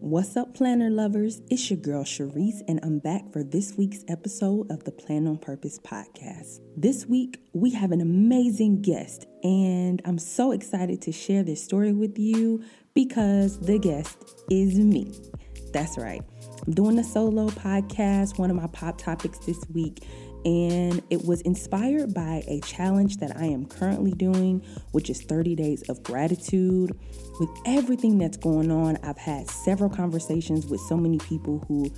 What's up, planner lovers? It's your girl Sharice, and I'm back for this week's episode of the Plan on Purpose podcast. This week, we have an amazing guest, and I'm so excited to share this story with you because the guest is me. That's right. I'm doing a solo podcast, one of my pop topics this week and it was inspired by a challenge that I am currently doing, which is 30 days of gratitude. With everything that's going on, I've had several conversations with so many people who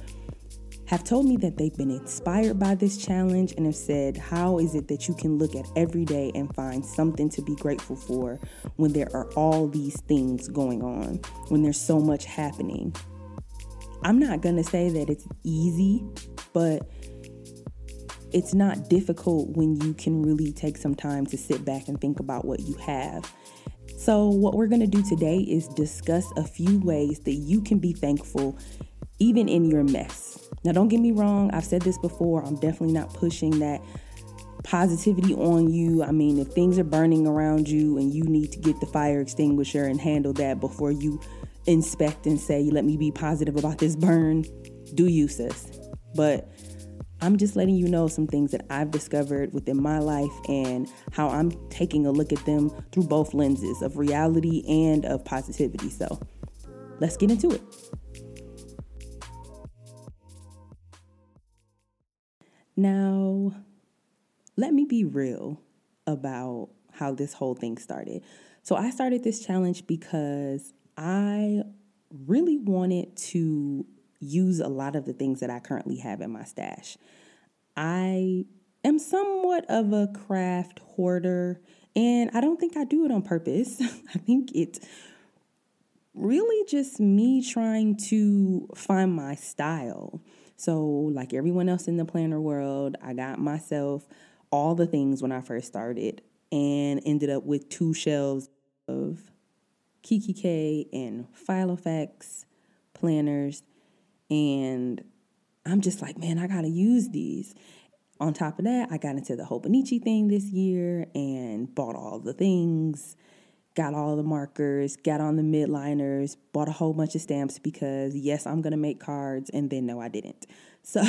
have told me that they've been inspired by this challenge and have said, How is it that you can look at every day and find something to be grateful for when there are all these things going on, when there's so much happening? I'm not gonna say that it's easy, but it's not difficult when you can really take some time to sit back and think about what you have. So, what we're going to do today is discuss a few ways that you can be thankful even in your mess. Now, don't get me wrong, I've said this before, I'm definitely not pushing that positivity on you. I mean, if things are burning around you and you need to get the fire extinguisher and handle that before you inspect and say, let me be positive about this burn, do you, sis. But I'm just letting you know some things that I've discovered within my life and how I'm taking a look at them through both lenses of reality and of positivity. So let's get into it. Now, let me be real about how this whole thing started. So, I started this challenge because I really wanted to use a lot of the things that I currently have in my stash. I am somewhat of a craft hoarder, and I don't think I do it on purpose. I think it's really just me trying to find my style. So, like everyone else in the planner world, I got myself all the things when I first started and ended up with two shelves of kikki.K and Filofax planners and I'm just like, man, I got to use these. On top of that, I got into the Hobonichi thing this year and bought all the things, got all the markers, got on the Mildliners, bought a whole bunch of stamps because, yes, I'm to make cards, and then no, I didn't. So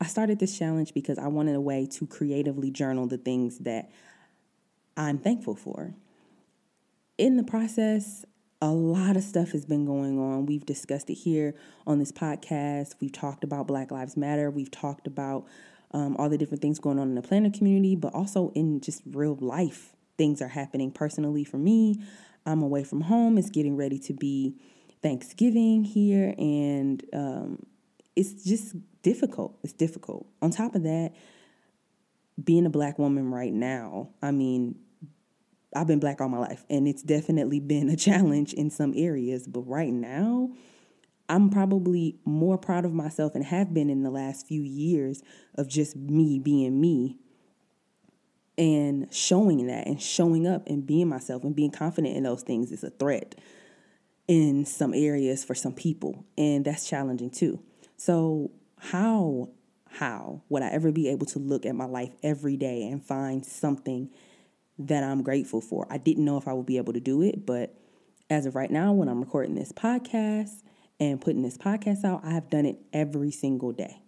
I started this challenge because I wanted a way to creatively journal the things that I'm thankful for. In the process, a lot of stuff has been going on. We've discussed it here on this podcast. We've talked about Black Lives Matter. We've talked about um, all the different things going on in the planner community, but also in just real life. Things are happening personally for me. I'm away from home. It's getting ready to be Thanksgiving here, and um, it's just difficult. It's difficult. On top of that, being a black woman right now, I mean, I've been black all my life, and it's definitely been a challenge in some areas. But right now, I'm probably more proud of myself and have been in the last few years of just me being me and showing that and showing up and being myself and being confident in those things is a threat in some areas for some people. And that's challenging too. So, how, how would I ever be able to look at my life every day and find something? That I'm grateful for. I didn't know if I would be able to do it, but as of right now, when I'm recording this podcast and putting this podcast out, I have done it every single day.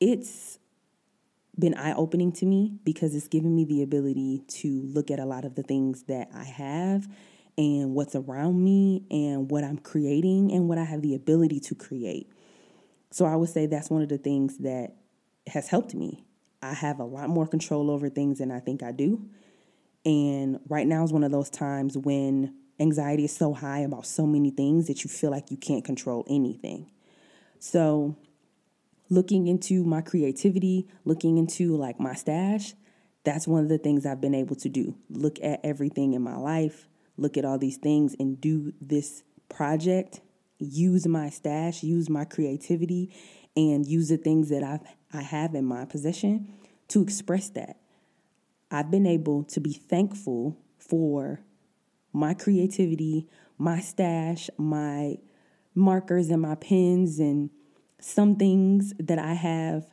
It's been eye opening to me because it's given me the ability to look at a lot of the things that I have and what's around me and what I'm creating and what I have the ability to create. So I would say that's one of the things that has helped me I have a lot more control over things than I think I do. And right now is one of those times when anxiety is so high about so many things that you feel like you can't control anything. So, looking into my creativity, looking into like my stash, that's one of the things I've been able to do. Look at everything in my life, look at all these things, and do this project. Use my stash, use my creativity, and use the things that I've I have in my possession to express that. I've been able to be thankful for my creativity, my stash, my markers and my pens and some things that I have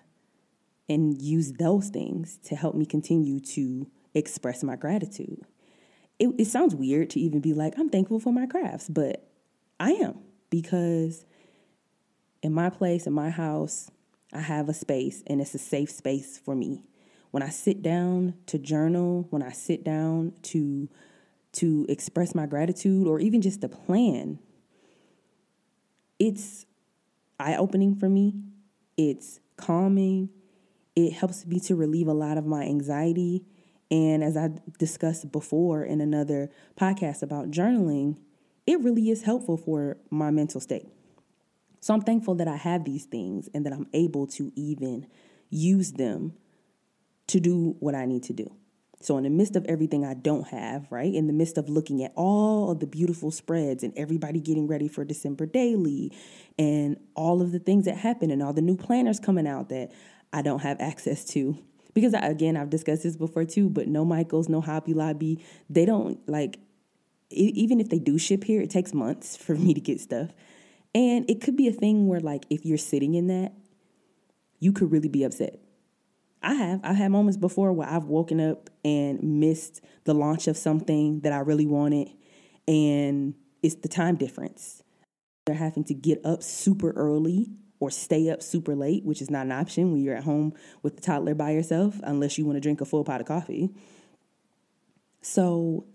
and use those things to help me continue to express my gratitude. it, it sounds weird to even be like, I'm thankful for my crafts, but I am because in my place, in my house, I have a space and it's a safe space for me. When I sit down to journal, when I sit down to to express my gratitude or even just to plan, it's eye-opening for me. It's calming. It helps me to relieve a lot of my anxiety. And as I discussed before in another podcast about journaling, it really is helpful for my mental state. So I'm thankful that I have these things and that I'm able to even use them to do what I need to do. So, in the midst of everything I don't have, right, in the midst of looking at all of the beautiful spreads and everybody getting ready for December daily and all of the things that happen and all the new planners coming out that I don't have access to. Because, I, again, I've discussed this before too, but no Michaels, no Hobby Lobby, they don't like, even if they do ship here, it takes months for me to get stuff. And it could be a thing where, like, if you're sitting in that, you could really be upset. I have. I've had moments before where I've woken up and missed the launch of something that I really wanted, and it's the time difference. They're having to get up super early or stay up super late, which is not an option when you're at home with the toddler by yourself, unless you want to drink a full pot of coffee. So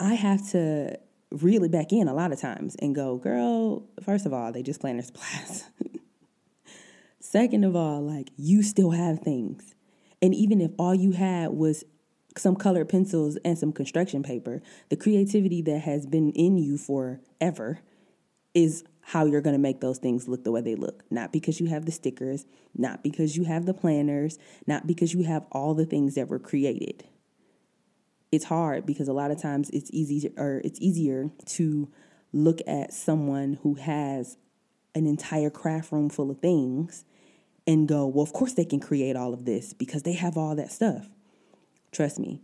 I have to reel it back in a lot of times and go, girl, first of all, they just plan their supplies. Second of all, like you still have things. And even if all you had was some colored pencils and some construction paper, the creativity that has been in you forever is how you're going to make those things look the way they look. Not because you have the stickers, not because you have the planners, not because you have all the things that were created it's hard because a lot of times it's easier or it's easier to look at someone who has an entire craft room full of things and go, well, of course they can create all of this because they have all that stuff. Trust me.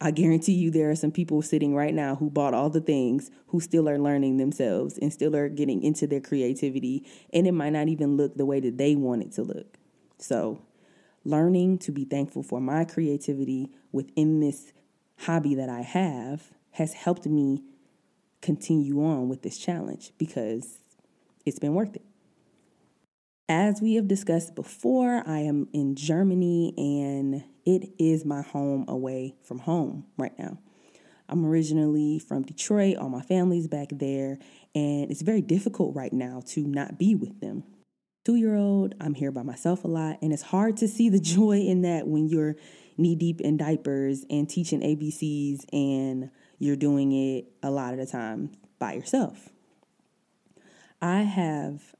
I guarantee you there are some people sitting right now who bought all the things who still are learning themselves and still are getting into their creativity and it might not even look the way that they want it to look. So, learning to be thankful for my creativity within this hobby that I have has helped me continue on with this challenge because it's been worth it. As we have discussed before, I am in Germany and it is my home away from home right now. I'm originally from Detroit, all my family's back there, and it's very difficult right now to not be with them. Two year old, I'm here by myself a lot, and it's hard to see the joy in that when you're knee deep in diapers and teaching ABCs and you're doing it a lot of the time by yourself. I have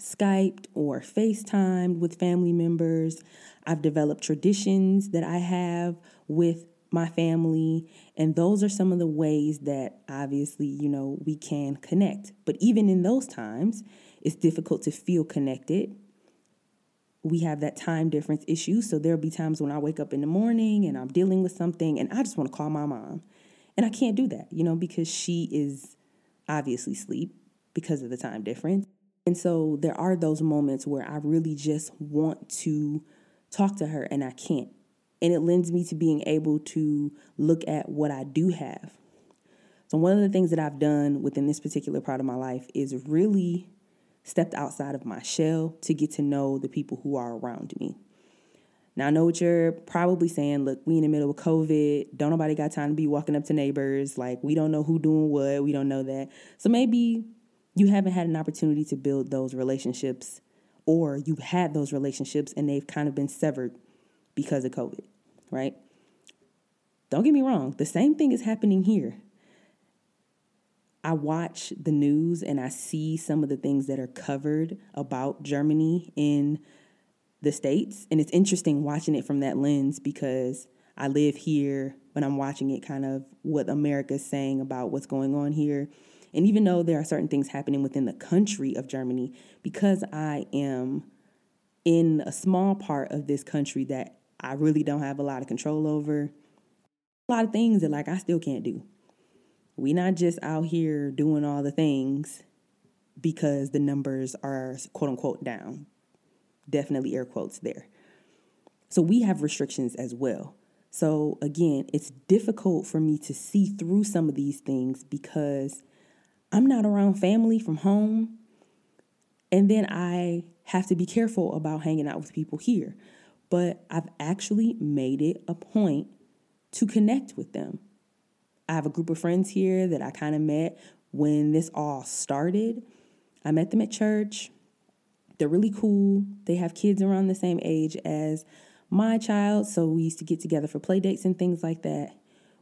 Skyped or FaceTimed with family members. I've developed traditions that I have with my family. And those are some of the ways that obviously, you know, we can connect. But even in those times, it's difficult to feel connected we have that time difference issue. So there'll be times when I wake up in the morning and I'm dealing with something and I just want to call my mom. And I can't do that, you know, because she is obviously asleep because of the time difference. And so there are those moments where I really just want to talk to her and I can't. And it lends me to being able to look at what I do have. So, one of the things that I've done within this particular part of my life is really stepped outside of my shell to get to know the people who are around me. Now, I know what you're probably saying. Look, we in the middle of COVID. Don't nobody got time to be walking up to neighbors. Like, we don't know who doing what. We don't know that. So maybe you haven't had an opportunity to build those relationships or you've had those relationships and they've kind of been severed because of COVID, right? Don't get me wrong. The same thing is happening here. I watch the news and I see some of the things that are covered about Germany in the States. And it's interesting watching it from that lens because I live here, but I'm watching it kind of what America's saying about what's going on here. And even though there are certain things happening within the country of Germany, because I am in a small part of this country that I really don't have a lot of control over, a lot of things that like I still can't do. We not just out here doing all the things because the numbers are quote unquote down. Definitely air quotes there. So we have restrictions as well. So, again, it's difficult for me to see through some of these things because I'm not around family from home. And then I have to be careful about hanging out with people here. But I've actually made it a point to connect with them. I have a group of friends here that I kind of met when this all started. I met them at church. They're really cool. They have kids around the same age as my child, so we used to get together for play dates and things like that.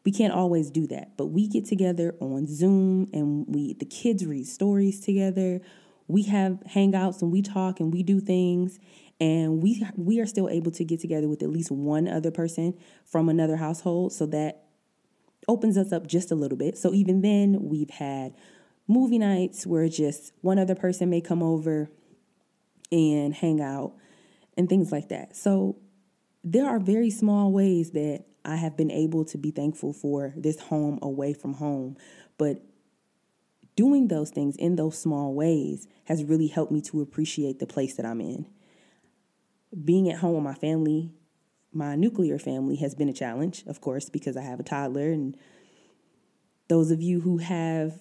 We can't always do that, but we get together on Zoom and we the kids read stories together. We have hangouts and we talk and we do things and we we are still able to get together with at least one other person from another household so that opens us up just a little bit. So even then we've had movie nights where just one other person may come over and hang out and things like that. So there are very small ways that I have been able to be thankful for this home away from home. But doing those things in those small ways has really helped me to appreciate the place that I'm in. Being at home with my family, my nuclear family, has been a challenge, of course, because I have a toddler. And those of you who have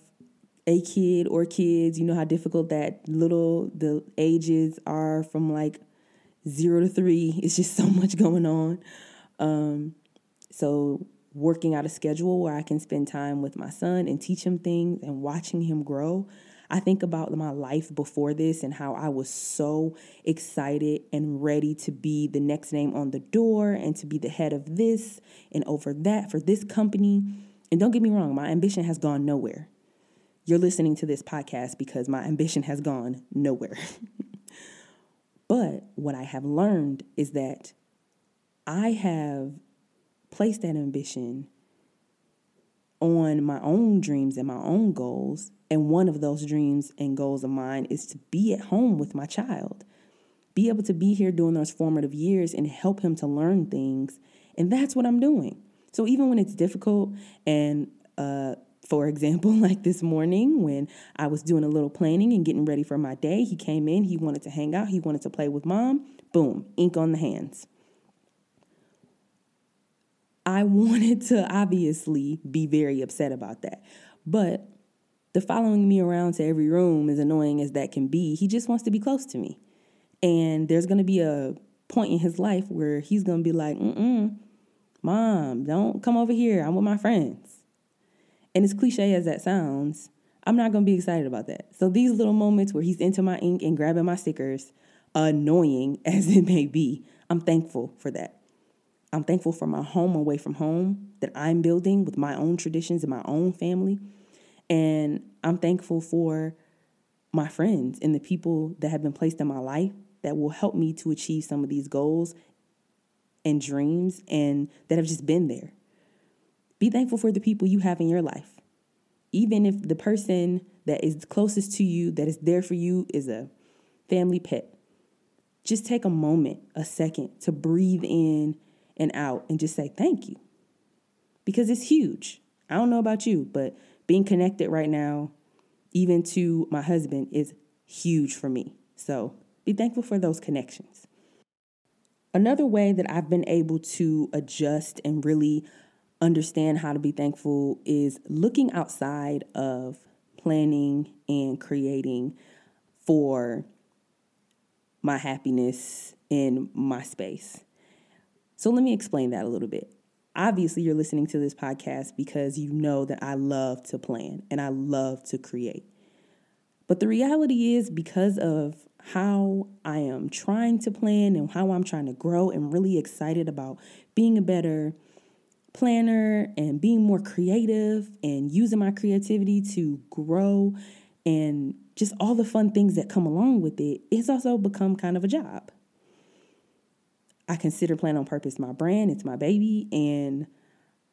a kid or kids, you know how difficult that little the ages are from like zero to three. It's just so much going on. Um, so working out a schedule where I can spend time with my son and teach him things and watching him grow. I think about my life before this and how I was so excited and ready to be the next name on the door and to be the head of this and over that for this company. And don't get me wrong, my ambition has gone nowhere. You're listening to this podcast because my ambition has gone nowhere. but what I have learned is that I have placed that ambition on my own dreams and my own goals. And one of those dreams and goals of mine is to be at home with my child, be able to be here during those formative years and help him to learn things. And that's what I'm doing. So even when it's difficult and uh, for example, like this morning when I was doing a little planning and getting ready for my day, he came in, he wanted to hang out, he wanted to play with mom. Boom, ink on the hands. I wanted to obviously be very upset about that. But the following me around to every room, as annoying as that can be, he just wants to be close to me. And there's going to be a point in his life where he's going to be like, mm mom, don't come over here. I'm with my friends. And as cliche as that sounds, I'm not going to be excited about that. So these little moments where he's into my ink and grabbing my stickers, annoying as it may be, I'm thankful for that. I'm thankful for my home away from home that I'm building with my own traditions and my own family. And I'm thankful for my friends and the people that have been placed in my life that will help me to achieve some of these goals and dreams and that have just been there. Be thankful for the people you have in your life. Even if the person that is closest to you, that is there for you, is a family pet. Just take a moment, a second to breathe in and out and just say thank you. Because it's huge. I don't know about you, but being connected right now, even to my husband, is huge for me. So be thankful for those connections. Another way that I've been able to adjust and really understand how to be thankful is looking outside of planning and creating for my happiness in my space. So let me explain that a little bit. Obviously, you're listening to this podcast because you know that I love to plan and I love to create. But the reality is, because of how I am trying to plan and how I'm trying to grow and really excited about being a better planner and being more creative and using my creativity to grow and just all the fun things that come along with it, it's also become kind of a job. I consider Plan on Purpose my brand, it's my baby, and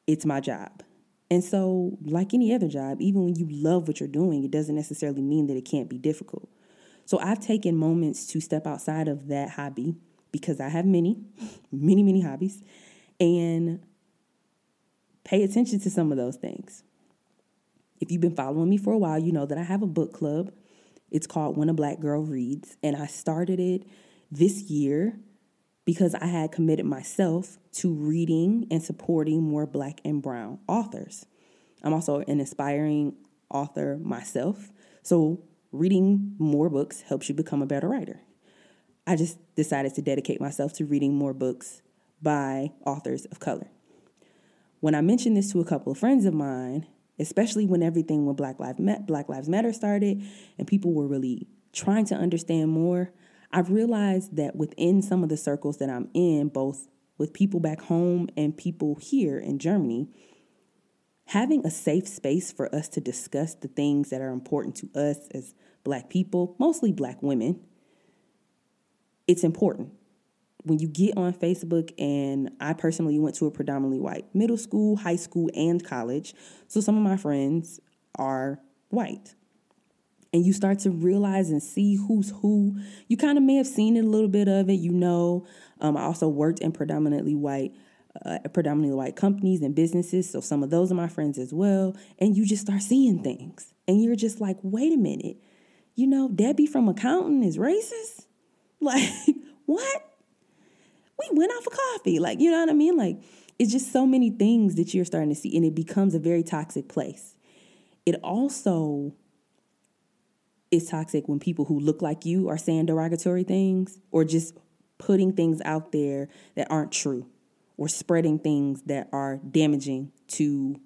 it's my job. And so, like any other job, even when you love what you're doing, it doesn't necessarily mean that it can't be difficult. So, I've taken moments to step outside of that hobby because I have many, many, many hobbies, and pay attention to some of those things. If you've been following me for a while, you know that I have a book club. It's called When a Black Girl Reads, and I started it this year because I had committed myself to reading and supporting more black and brown authors. I'm also an aspiring author myself. So, reading more books helps you become a better writer. I just decided to dedicate myself to reading more books by authors of color. When I mentioned this to a couple of friends of mine, especially when everything with Black Lives, Black Lives Matter started and people were really trying to understand more, I've realized that within some of the circles that I'm in, both with people back home and people here in Germany, having a safe space for us to discuss the things that are important to us as Black people, mostly Black women, it's important. When you get on Facebook, and I personally went to a predominantly white middle school, high school, and college, so some of my friends are white and you start to realize and see who's who. You kind of may have seen it a little bit of it, you know. Um, I also worked in predominantly white, uh, predominantly white companies and businesses, so some of those are my friends as well. And you just start seeing things, and you're just like, wait a minute, you know, Debbie from accounting is racist. Like, what? We went out for coffee, like you know what I mean? Like, it's just so many things that you're starting to see, and it becomes a very toxic place. It also it's toxic when people who look like you are saying derogatory things or just putting things out there that aren't true or spreading things that are damaging to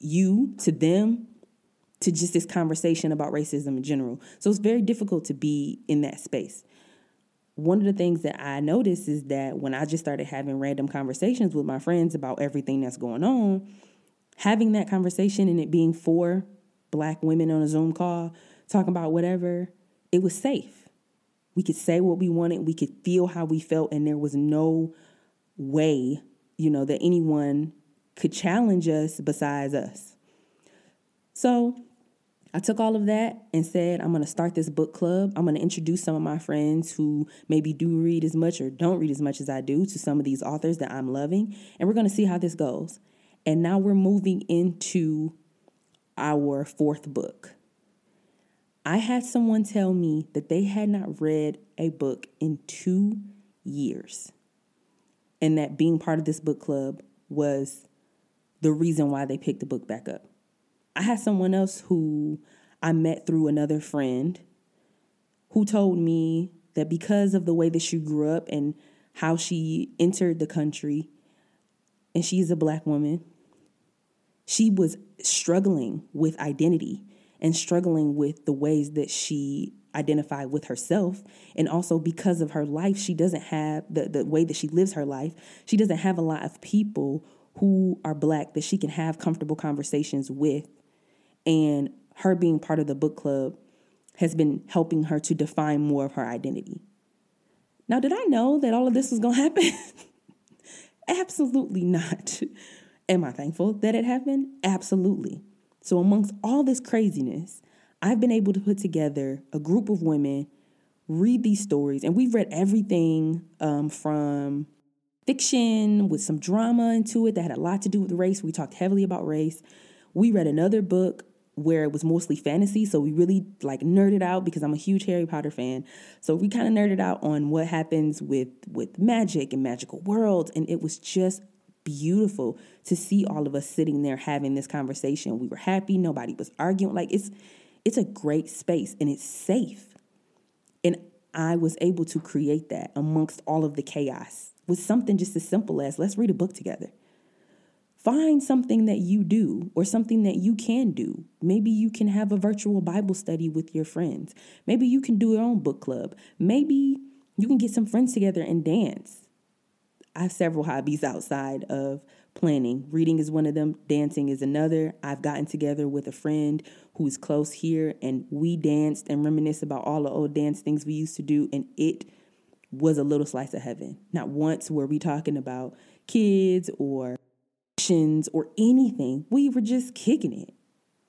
you, to them, to just this conversation about racism in general. So it's very difficult to be in that space. One of the things that I noticed is that when I just started having random conversations with my friends about everything that's going on, having that conversation and it being for black women on a Zoom call talking about whatever, it was safe. We could say what we wanted, we could feel how we felt, and there was no way, you know, that anyone could challenge us besides us. So I took all of that and said, I'm going to start this book club. I'm going to introduce some of my friends who maybe do read as much or don't read as much as I do to some of these authors that I'm loving. And we're going to see how this goes. And now we're moving into our fourth book. I had someone tell me that they had not read a book in two years, and that being part of this book club was the reason why they picked the book back up. I had someone else who I met through another friend who told me that because of the way that she grew up and how she entered the country, and she is a black woman, she was struggling with identity and struggling with the ways that she identified with herself. And also because of her life she doesn't have the, the way that she lives her life she doesn't have a lot of people who are black that she can have comfortable conversations with. And her being part of the book club has been helping her to define more of her identity. Now did i know that all of this was going to happen? Absolutely not. Am i thankful that it happened? Absolutely so, amongst all this craziness, I've been able to put together a group of women, read these stories, and we've read everything um, from fiction with some drama into it that had a lot to do with race. We talked heavily about race. We read another book where it was mostly fantasy, so we really like nerded out because I'm a huge Harry Potter fan. So we kind of nerded out on what happens with with magic and magical worlds, and it was just beautiful to see all of us sitting there having this conversation. We were happy, nobody was arguing. Like it's it's a great space and it's safe. And I was able to create that amongst all of the chaos with something just as simple as let's read a book together. Find something that you do or something that you can do. Maybe you can have a virtual Bible study with your friends. Maybe you can do your own book club. Maybe you can get some friends together and dance. I have several hobbies outside of planning. Reading is one of them, dancing is another. I've gotten together with a friend who's close here and we danced and reminisced about all the old dance things we used to do and it was a little slice of heaven. Not once were we talking about kids or actions or anything. We were just kicking it,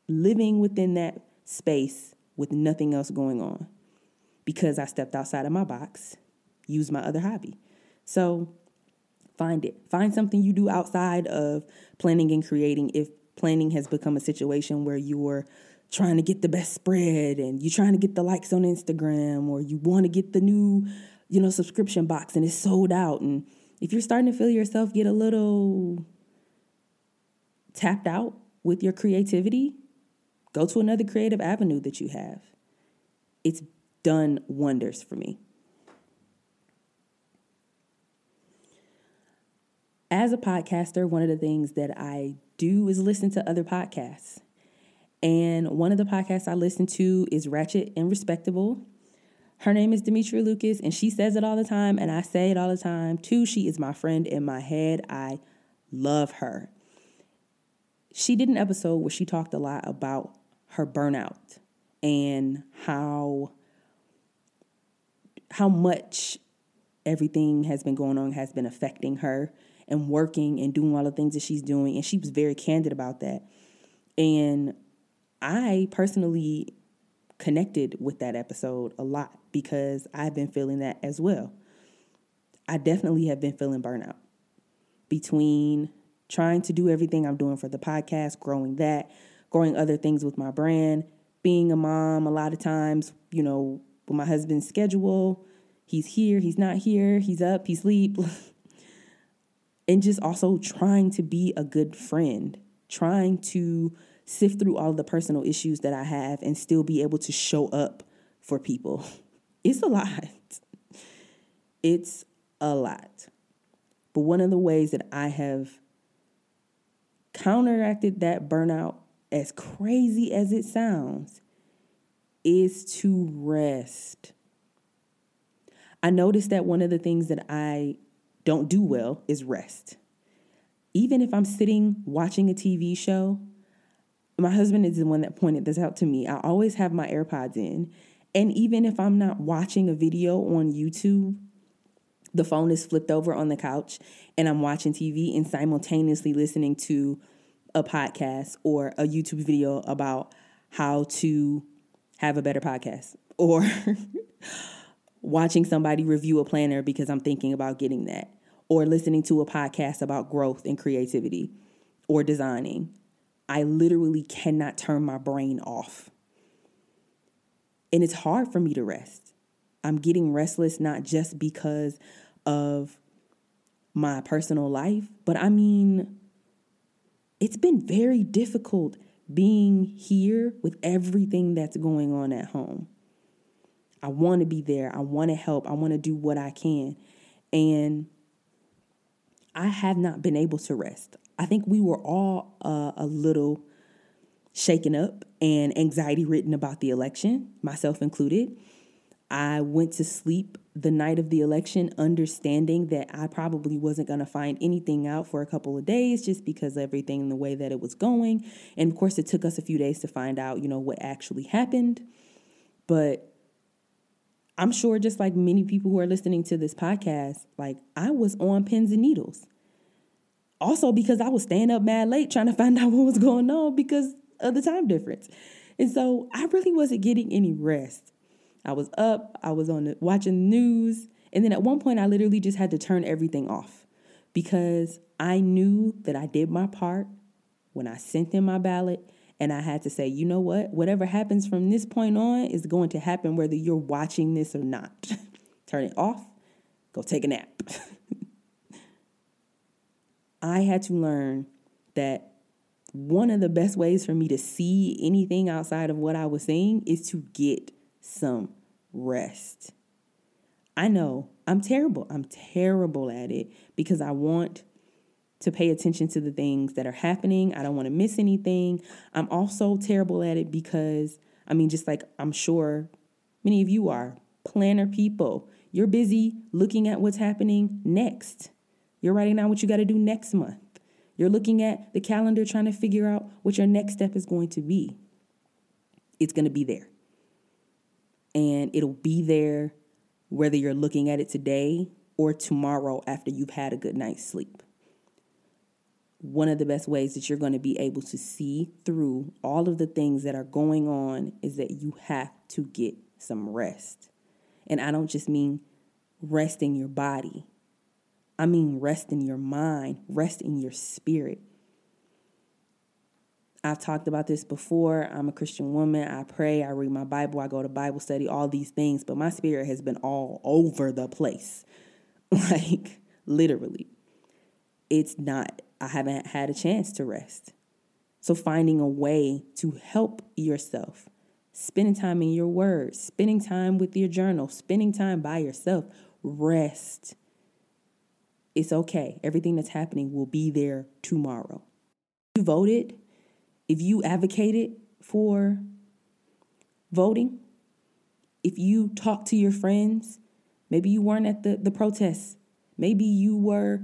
living within that space with nothing else going on because I stepped outside of my box, used my other hobby. So Find it. Find something you do outside of planning and creating if planning has become a situation where you're trying to get the best spread and you're trying to get the likes on Instagram or you want to get the new you know, subscription box and it's sold out. And if you're starting to feel yourself get a little tapped out with your creativity, go to another creative avenue that you have. It's done wonders for me. As a podcaster, one of the things that I do is listen to other podcasts. And one of the podcasts I listen to is Ratchet and Respectable. Her name is Demetria Lucas, and she says it all the time, and I say it all the time too. She is my friend in my head. I love her. She did an episode where she talked a lot about her burnout and how how much everything has been going on has been affecting her and working and doing all the things that she's doing and she was very candid about that and i personally connected with that episode a lot because I've been feeling that as well. I definitely have been feeling burnout between trying to do everything I'm doing for the podcast, growing that, growing other things with my brand, being a mom a lot of times, you know, with my husband's schedule, he's here, he's not here, he's up, he's asleep. and just also trying to be a good friend, trying to sift through all the personal issues that I have and still be able to show up for people. It's a lot. It's a lot. But one of the ways that I have counteracted that burnout, as crazy as it sounds, is to rest. I noticed that one of the things that I don't do well is rest. Even if I'm sitting watching a TV show, my husband is the one that pointed this out to me. I always have my AirPods in. And even if I'm not watching a video on YouTube, the phone is flipped over on the couch and I'm watching TV and simultaneously listening to a podcast or a YouTube video about how to have a better podcast or watching somebody review a planner because I'm thinking about getting that or listening to a podcast about growth and creativity or designing I literally cannot turn my brain off. And it's hard for me to rest. I'm getting restless not just because of my personal life, but I mean, it's been very difficult being here with everything that's going on at home. I want to be there. I want to help. I want to do what I can. And I have not been able to rest. I think we were all uh, a little shaken up and anxiety ridden about the election, myself included. I went to sleep the night of the election understanding that I probably wasn't going to find anything out for a couple of days just because everything the way that it was going. And of course, it took us a few days to find out, you know, what actually happened. But I'm sure just like many people who are listening to this podcast, like I was on pins and needles also because I was staying up mad late trying to find out what was going on because of the time difference. And so I really wasn't getting any rest. I was up, I was on the, watching the news, and then at one point I literally just had to turn everything off because I knew that I did my part when I sent in my ballot and I had to say, you know what? Whatever happens from this point on is going to happen whether you're watching this or not. Turn it off, go take a nap. I had to learn that one of the best ways for me to see anything outside of what I was seeing is to get some rest. I know I'm terrible. I'm terrible at it because I want to pay attention to the things that are happening. I don't want to miss anything. I'm also terrible at it because, I mean, just like I'm sure many of you are, planner people, you're busy looking at what's happening next. You're writing down what you got to do next month. You're looking at the calendar trying to figure out what your next step is going to be. It's going to be there. And it'll be there whether you're looking at it today or tomorrow after you've had a good night's sleep. One of the best ways that you're going to be able to see through all of the things that are going on is that you have to get some rest. And I don't just mean rest in your body, I mean, rest in your mind, rest in your spirit. I've talked about this before. I'm a Christian woman. I pray, I read my Bible, I go to Bible study, all these things, but my spirit has been all over the place. Like, literally. It's not, I haven't had a chance to rest. So, finding a way to help yourself, spending time in your words, spending time with your journal, spending time by yourself, rest. It's okay. Everything that's happening will be there tomorrow. You voted, if you advocated for voting, if you talked to your friends, maybe you weren't at the, the protests, maybe you were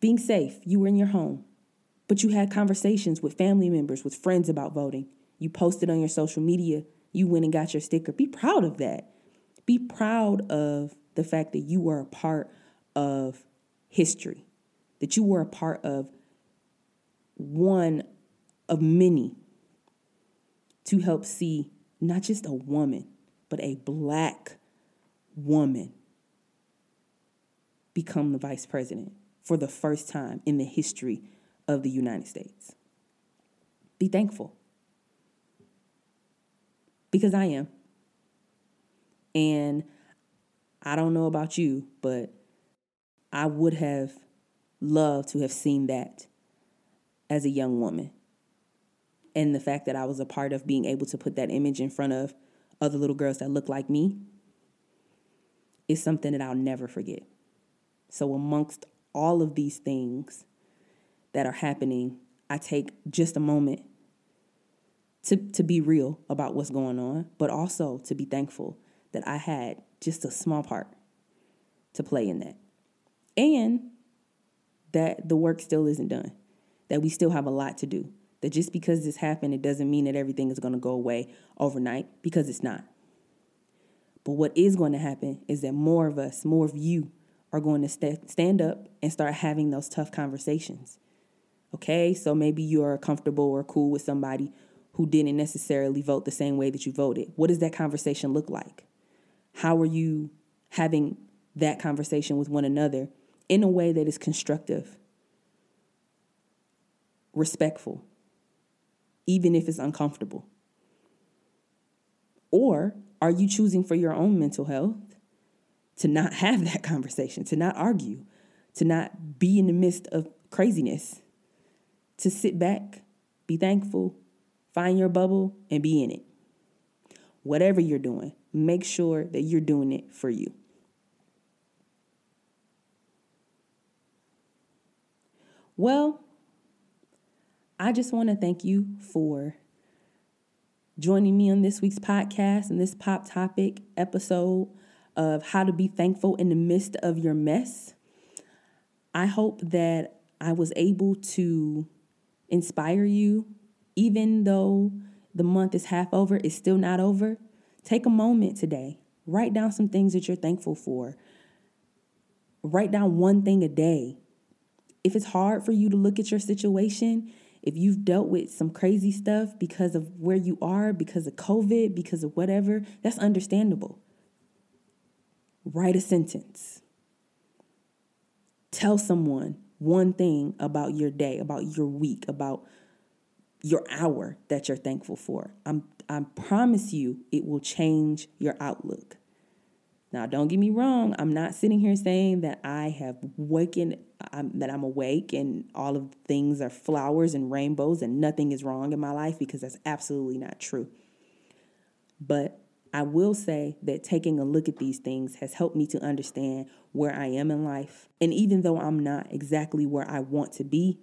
being safe, you were in your home, but you had conversations with family members, with friends about voting. You posted on your social media, you went and got your sticker. Be proud of that. Be proud of the fact that you were a part of history, that you were a part of one of many to help see not just a woman, but a black woman become the vice president for the first time in the history of the United States. Be thankful. Because I am. And I don't know about you, but I would have loved to have seen that as a young woman. And the fact that I was a part of being able to put that image in front of other little girls that look like me is something that I'll never forget. So, amongst all of these things that are happening, I take just a moment to, to be real about what's going on, but also to be thankful that I had just a small part to play in that. And that the work still isn't done that we still have a lot to do. That just because this happened, it doesn't mean that everything is going to go away overnight because it's not. But what is going to happen is that more of us, more of you, are going to st- stand up and start having those tough conversations. Okay, so maybe you're comfortable or cool with somebody who didn't necessarily vote the same way that you voted. What does that conversation look like? How are you having that conversation with one another in a way that is constructive respectful, even if it's uncomfortable? Or are you choosing for your own mental health to not have that conversation, to not argue, to not be in the midst of craziness, to sit back, be thankful, find your bubble, and be in it? Whatever you're doing, make sure that you're doing it for you. Well, I just want to thank you for joining me on this week's podcast and this pop topic episode of how to be thankful in the midst of your mess. I hope that I was able to inspire you, even though the month is half over, it's still not over. Take a moment today, write down some things that you're thankful for. Write down one thing a day. If it's hard for you to look at your situation, if you've dealt with some crazy stuff because of where you are, because of COVID, because of whatever, that's understandable. Write a sentence. Tell someone one thing about your day, about your week, about your hour that you're thankful for. I'm, I promise you it will change your outlook. Now, don't get me wrong. I'm not sitting here saying that I have wakened, I'm, that I'm awake and all of things are flowers and rainbows and nothing is wrong in my life because that's absolutely not true. But I will say that taking a look at these things has helped me to understand where I am in life. And even though I'm not exactly where I want to be,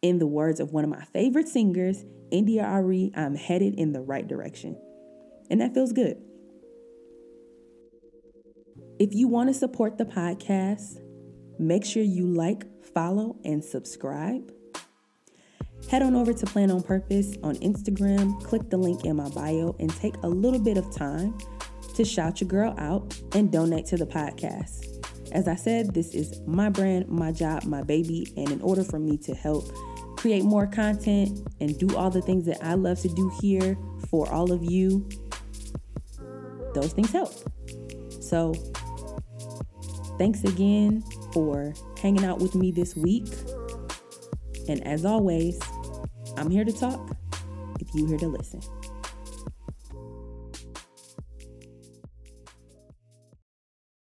in the words of one of my favorite singers, India.Arie, I'm headed in the right direction. And that feels good. If you want to support the podcast, make sure you like, follow, and subscribe. Head on over to Plan on Purpose on Instagram, click the link in my bio, and take a little bit of time to shout your girl out and donate to the podcast. As I said, this is my brand, my job, my baby, and in order for me to help create more content and do all the things that I love to do here for all of you, those things help. So Thanks again for hanging out with me this week. And as always, I'm here to talk if you're here to listen.